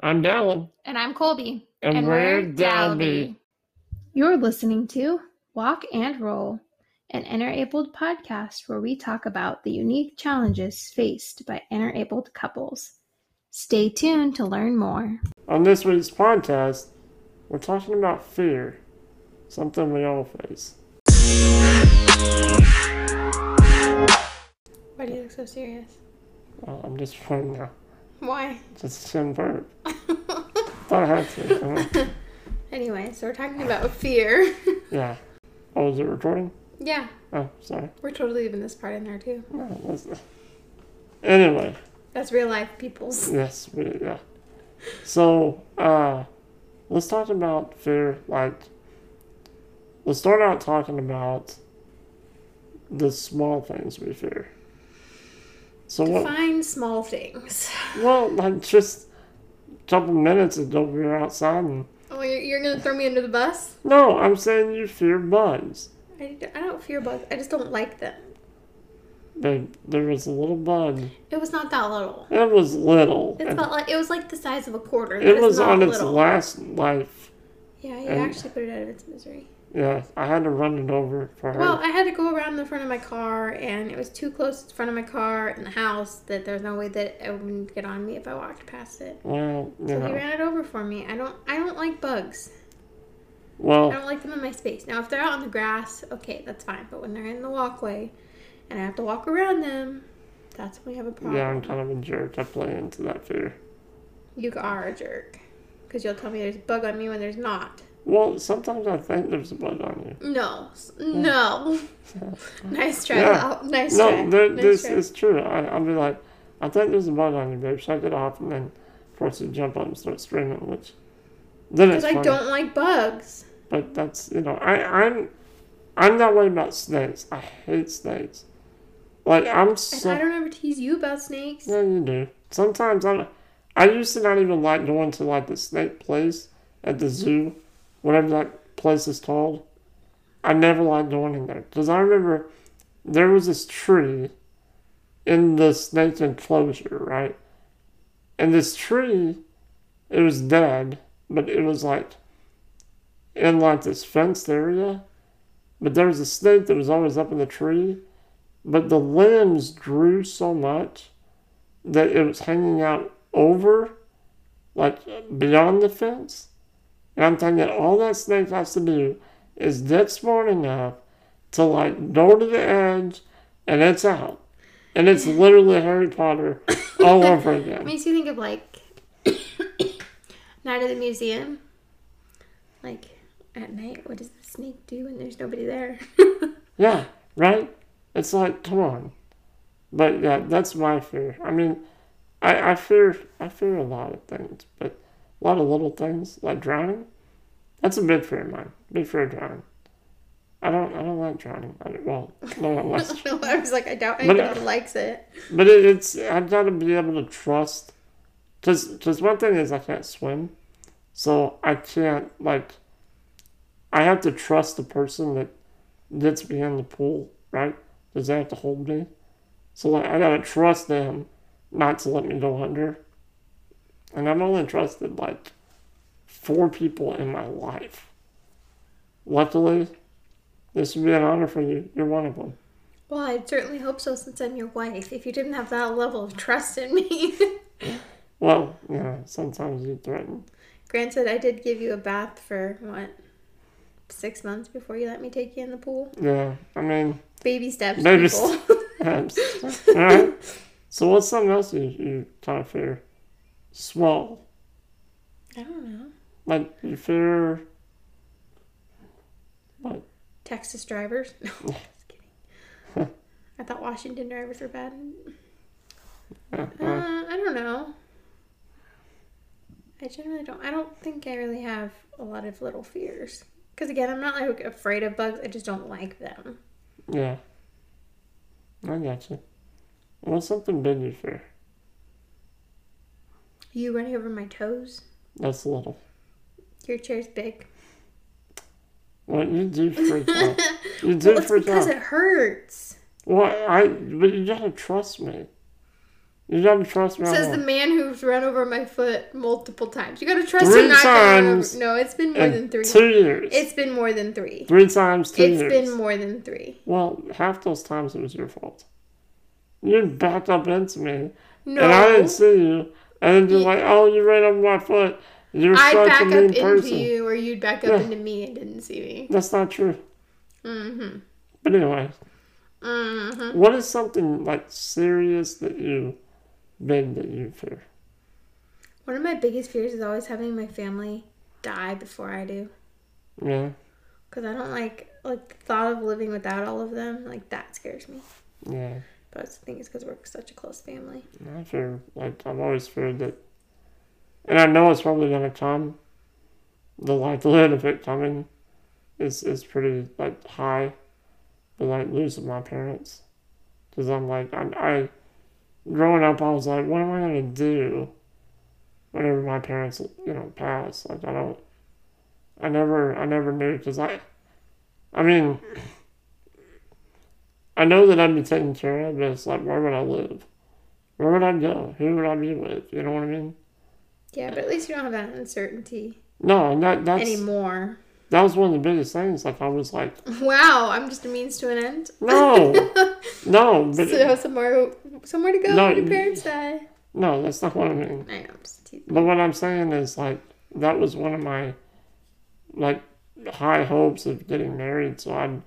I'm Dallin. And I'm Colby. And, we're Dalby. You're listening to Walk and Roll, an interabled podcast where we talk about the unique challenges faced by interabled couples. Stay tuned to learn more. On this week's podcast, we're talking about fear, something we all face. Why do you look so serious? Well, I'm just trying now. Why? Just to burp. Thought I had to. Anyway, so we're talking about fear. yeah. Oh, is it recording? yeah, Oh, sorry. we're totally leaving this part in there too. No, that's Anyway, That's real life people's. yes, we, yeah. So, uh, let's talk about fear. Like, let's start out talking about the small things we fear. So what? Define small things. Well, like just couple minutes ago, we were outside and. Oh, you're, you're gonna throw me under the bus? No, I'm saying you fear bugs. I, I don't fear bugs. I just don't like them. There, there was a little bug. It was not that little. It was little. It's about like it was like the size of a quarter. it was on its last life. Yeah, you and- actually put it out of its misery. Yeah, I had to run it over for her. Well, I had to go around the front of my car, and it was too close to the front of my car and the house that there's no way that it wouldn't get on me if I walked past it. well, you So he ran it over for me. I don't. I don't like bugs. Well, I don't like them in my space. Now, if they're out on the grass, okay, that's fine. But when they're in the walkway, and I have to walk around them, that's when we have a problem. yeah, I'm kind of a jerk. I play into that fear. You are a jerk, because you'll tell me there's a bug on me when there's not. Well, sometimes I think there's a bug on you. No, no. nice try. Yeah. Val. Nice try. No, nice this try. is true. I, I'll be like, I think there's a bug on you, babe. Shake it off, and then, of course, you jump up and start screaming, which then it's Because I funny. don't like bugs. But that's you know, I I'm I'm that way about snakes. I hate snakes. Like I'm And so I don't ever tease you about snakes. yeah, you do. Sometimes I'm. I used to not even like going to like the snake place at the zoo, whatever that place is called. I never liked going in there because I remember there was this tree in the snake enclosure, right? And this tree, it was dead, but it was like in like this fenced area. But there was a snake that was always up in the tree, but the limbs grew so much that it was hanging out over, like beyond the fence. And I'm thinking all that snake has to do is get smart enough to like go to the edge and it's out. And it's literally Harry Potter all over again. makes you think of like Night at the Museum. Like at night, what does the snake do when there's nobody there? Yeah, right? It's like, come on. But yeah, that's my fear. I mean, I, I fear I fear a lot of things, but a lot of little things like drowning. That's a big fear of mine. Big fear of drowning. I don't I don't like drowning. I, don't, well, no one likes I was like, I doubt But- anyone likes it. But it, it's I've got to be able to trust, because because one thing is I can't swim, so I can't like. I have to trust the person that gets me in the pool, right? Because they have to hold me, so like I gotta trust them not to let me go under. And I've only trusted like four people in my life. Luckily, this would be an honor for you. You're one of them. Well, I'd certainly hope so since I'm your wife. If you didn't have that level of trust in me. Well, you know, sometimes you threaten. Granted, I did give you a bath for what? Six months before you let me take you in the pool. Yeah, I mean, Baby steps, Baby people. perhaps. So what's something else you, you kind of fear? Small. I don't know. Like you fear what? Texas drivers. No, just kidding. I thought Washington drivers were bad. Uh, Uh, I don't know. I generally don't. I don't think I really have a lot of little fears. Because again, I'm not like afraid of bugs. I just don't like them. yeah. I got you. What's something big you fear? You running over my toes. That's little. Your chair's big. Well, you do freak out. You do Well, freak out. Because it hurts. Well, I. But you gotta trust me. Well, it's because it hurts. Well, I, I, You gotta trust me. Says the man who's run over my foot multiple times. You gotta trust Three him not to run over. times No, it's been more than three. Two years. It's been more than three. Three times, two It's years. been more than three. Well, half those times it was your fault. You backed up into me, No, and I didn't see you. And then you're like, "Oh, you ran over my foot." You're I'd such back a up mean into person. you, or you'd back up Yeah. into me and didn't see me. That's not true. Mm-hmm. But anyway, Mm-hmm. what is something like serious that you been that you fear? One of my biggest fears is always having my family die before I do, Yeah, because I don't like like the thought of living without all of them. Like that scares me. yeah. But I think it's because we're such a close family. I fear like I've always feared that, and I know it's probably gonna come. The likelihood of it coming is is pretty like high, but like losing my parents, because I'm like I, I, growing up I was like, what am I gonna do? Whenever my parents you know pass, like I don't, I never I never knew because I, I mean. I know that I'd be taken care of, but it's like, where would I live? Where would I go? Who would I be with? You know what I mean? Yeah, but at least you don't have that uncertainty No, and that that's anymore. that was one of the biggest things. Like I was like, Wow, I'm just a means to an end. no, no, but so somewhere, somewhere to go No, when your parents die. no, that's not what I mean. I know, I'm just teasing. But what I'm saying is like that was one of my like high hopes of getting married, so I'd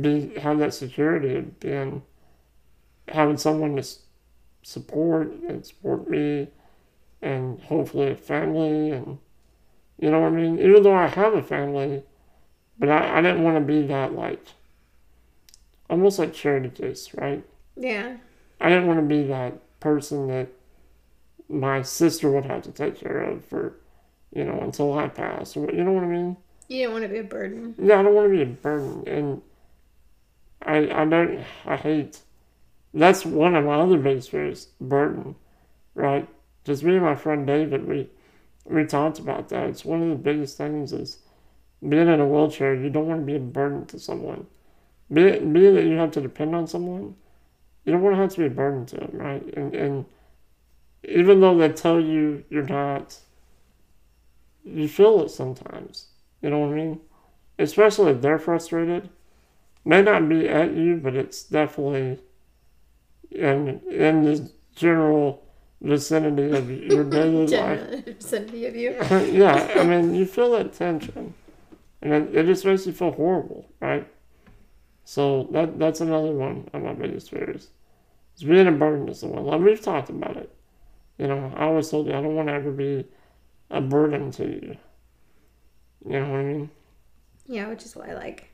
be have that security of being having someone to support and support me, and hopefully a family, and you know what I mean. Even though I have a family, but I, I didn't want to be that like almost like charity case, right? Yeah, I didn't want to be that person that my sister would have to take care of for, you know, until I pass. You know what I mean? you didn't want to be a burden. Yeah, I don't want to be a burden, and I I don't I hate. That's one of my other biggest fears, burden, right? Because me and my friend David, we we talked about that. It's one of the biggest things is being in a wheelchair. You don't want to be a burden to someone. Be it, be that you have to depend on someone, you don't want to have to be a burden to them, right? And and even though they tell you you're not, you feel it sometimes. You know what I mean? Especially if they're frustrated. May not be at you, but it's definitely in in the general vicinity of your daily life. General vicinity of you. yeah, I mean, you feel that tension, and it, it just makes you feel horrible, right? So that that's another one of my biggest fears. Is being a burden to someone. Like we've talked about it. You know, I always told you I don't want to ever be a burden to you. You know what I mean? Yeah, which is why like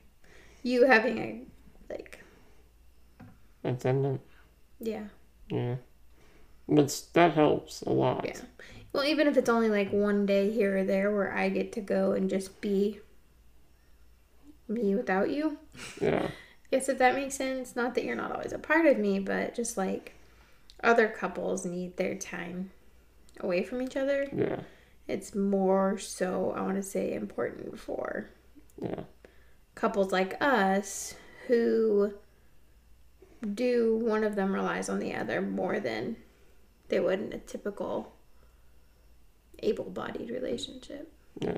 you having a like Attendant. yeah Yeah. But that helps a lot. yeah. Well, even if it's only like one day here or there where I get to go and just be me without you. Yeah. yes, if that makes sense. Not that you're not always a part of me, but just like other couples need their time away from each other. Yeah. It's more so, I want to say, important for Yeah. Couples like us who do one of them relies on the other more than they would in a typical able-bodied relationship. Yeah.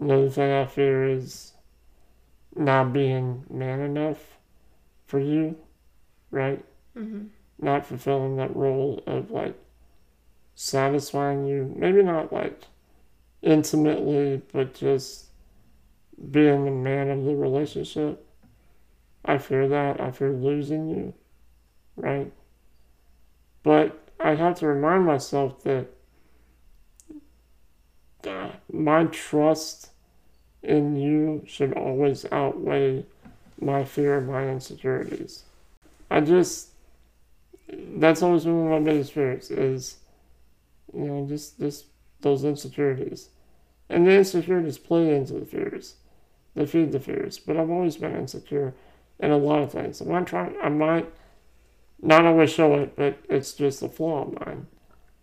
Another thing I fear is not being man enough for you, right? hmm Not fulfilling that role of like satisfying you. Maybe not like intimately, but just being the man of the relationship. I fear that. I fear losing you, right? But I have to remind myself that my trust in you should always outweigh my fear and my insecurities. I just that's always been one of my biggest fears is you know just just those insecurities, and the insecurities play into the fears. They feed the fears. But I've always been insecure in a lot of things. I might try. I might not always show it, but it's just a flaw of mine.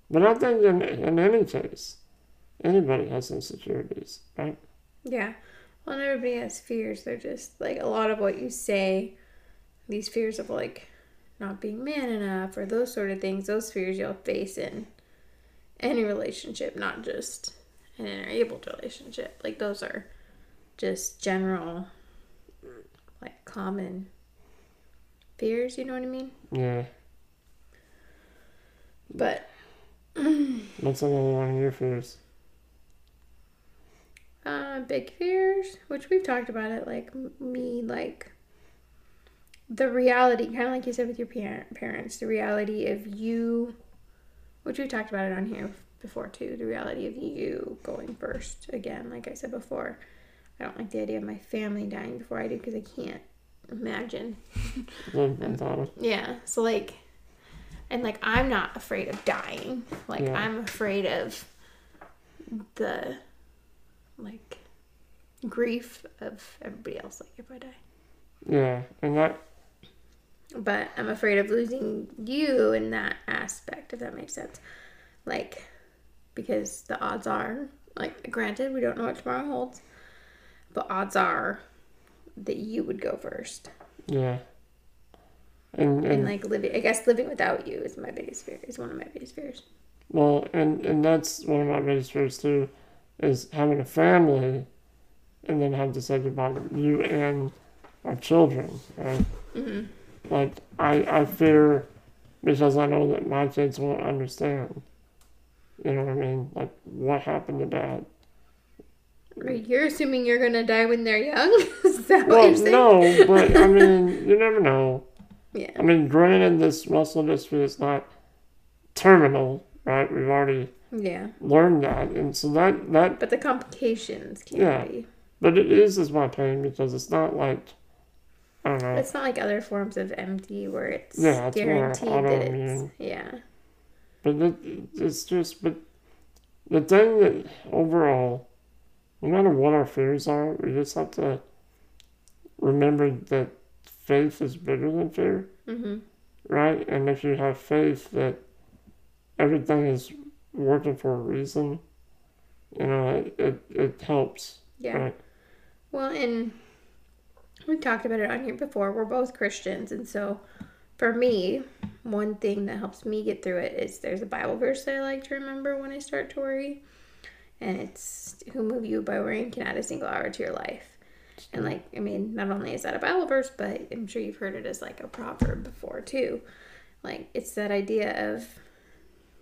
But I think in in any case, anybody has insecurities, right? Yeah. Well, everybody has fears. They're just like a lot of what you say, these fears of like not being man enough or those sort of things, those fears you'll face in any relationship, not just an interabled relationship. Like those are just general, like common fears. You know what I mean? Yeah. But What's another one of your fears? uh, big fears, which we've talked about it, like me, like the reality, kind of like you said with your parent, parents, the reality of you, which we've talked about it on here before too, the reality of you going first again. Like I said before, I don't like the idea of my family dying before I do because I can't imagine. Yeah. So like and like I'm not afraid of dying. Like Yeah. I'm afraid of the like grief of everybody else like if I die. Yeah, and that But I'm afraid of losing you in that aspect if that makes sense. Like because the odds are like granted we don't know what tomorrow holds, but odds are that you would go first. yeah. And And and like living I guess living without you is my biggest fear. Is one of my biggest fears. well, and and that's one of my biggest fears too, is having a family, and then have to say goodbye to you and our children. Right? Mm-hmm. Like I I fear because I know that my kids won't understand. You know what I mean? Like what happened to dad? Right, You're assuming you're gonna die when they're young? Is that what Well, you're saying? no, but I mean, you never know. Yeah. I mean, granted, this muscle dystrophy is not terminal, right? We've already Yeah. learned that, and so that that, But the complications can Yeah. be. but it is as my pain because it's not like I don't know. It's not like other forms of MD where it's Yeah, it's more guaranteed that it's yeah. But it, it's just, but the thing that overall, no matter what our fears are, we just have to remember that faith is bigger than fear. Mm-hmm. right? And if you have faith that everything is working for a reason, you know, it, it, it helps, Yeah. right? Well, and we talked about it on here before. We're both Christians, and so for me, one thing that helps me get through it is there's a Bible verse that I like to remember when I start to worry, and it's "Who move you by worrying can add a single hour to your life." And like, I mean, not only is that a Bible verse, but I'm sure you've heard it as like a proverb before too. Like, it's that idea of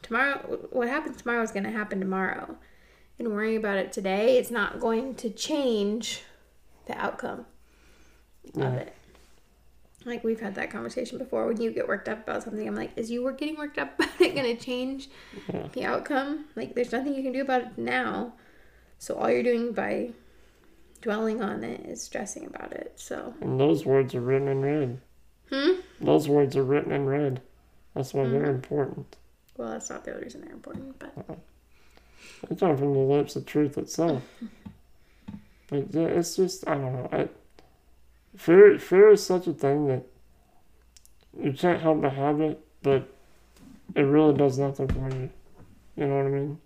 tomorrow, what happens tomorrow is going to happen tomorrow. And worrying about it today, it's not going to change the outcome of it. Like, we've had that conversation before. When you get worked up about something, I'm like, is you were getting worked up about it going to change Yeah. the outcome? Like, there's nothing you can do about it now. So, all you're doing by dwelling on it is stressing about it. So, And those words are written in red. hmm? Those words are written in red. That's why they're important. Well, that's not the only reason they're important, but They come from the lips of truth itself. But yeah, it's just I don't know. I, fear fear is such a thing that you can't help but have it, but it really does nothing for you. You know what I mean?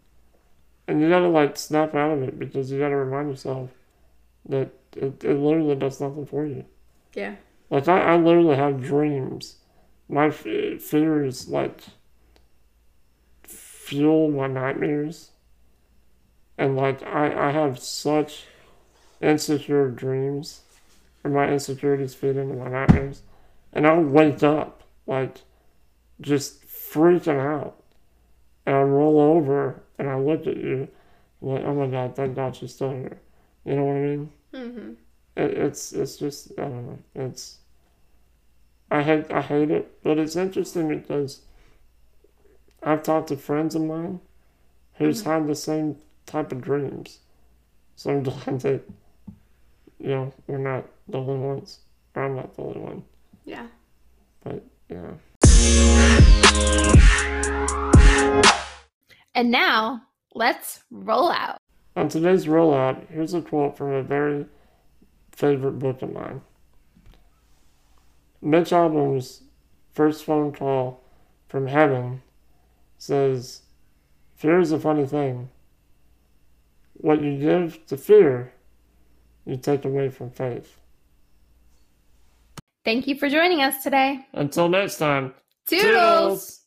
And you gotta like snap out of it because you gotta remind yourself that it, it literally does nothing for you. yeah. Like I, I literally have dreams. My f- fears like fuel my nightmares, and like I, I have such insecure dreams, and my insecurities feed into my nightmares, and I'll wake up like just freaking out, and I roll over and I look at you, like oh my god, thank God she's still here. You know what I mean? hmm it, it's it's just I don't know. It's I hate I hate it, but it's interesting because I've talked to friends of mine who's had the same type of dreams. So I'm glad that you know we're not the only ones. Or I'm not the only one. Yeah. But yeah. And now, let's roll out. On today's rollout, here's a quote from a very favorite book of mine. Mitch Albom's first phone call from heaven says, Fear is a funny thing. What you give to fear, you take away from faith. Thank you for joining us today. Until next time. Toodles! Toodles.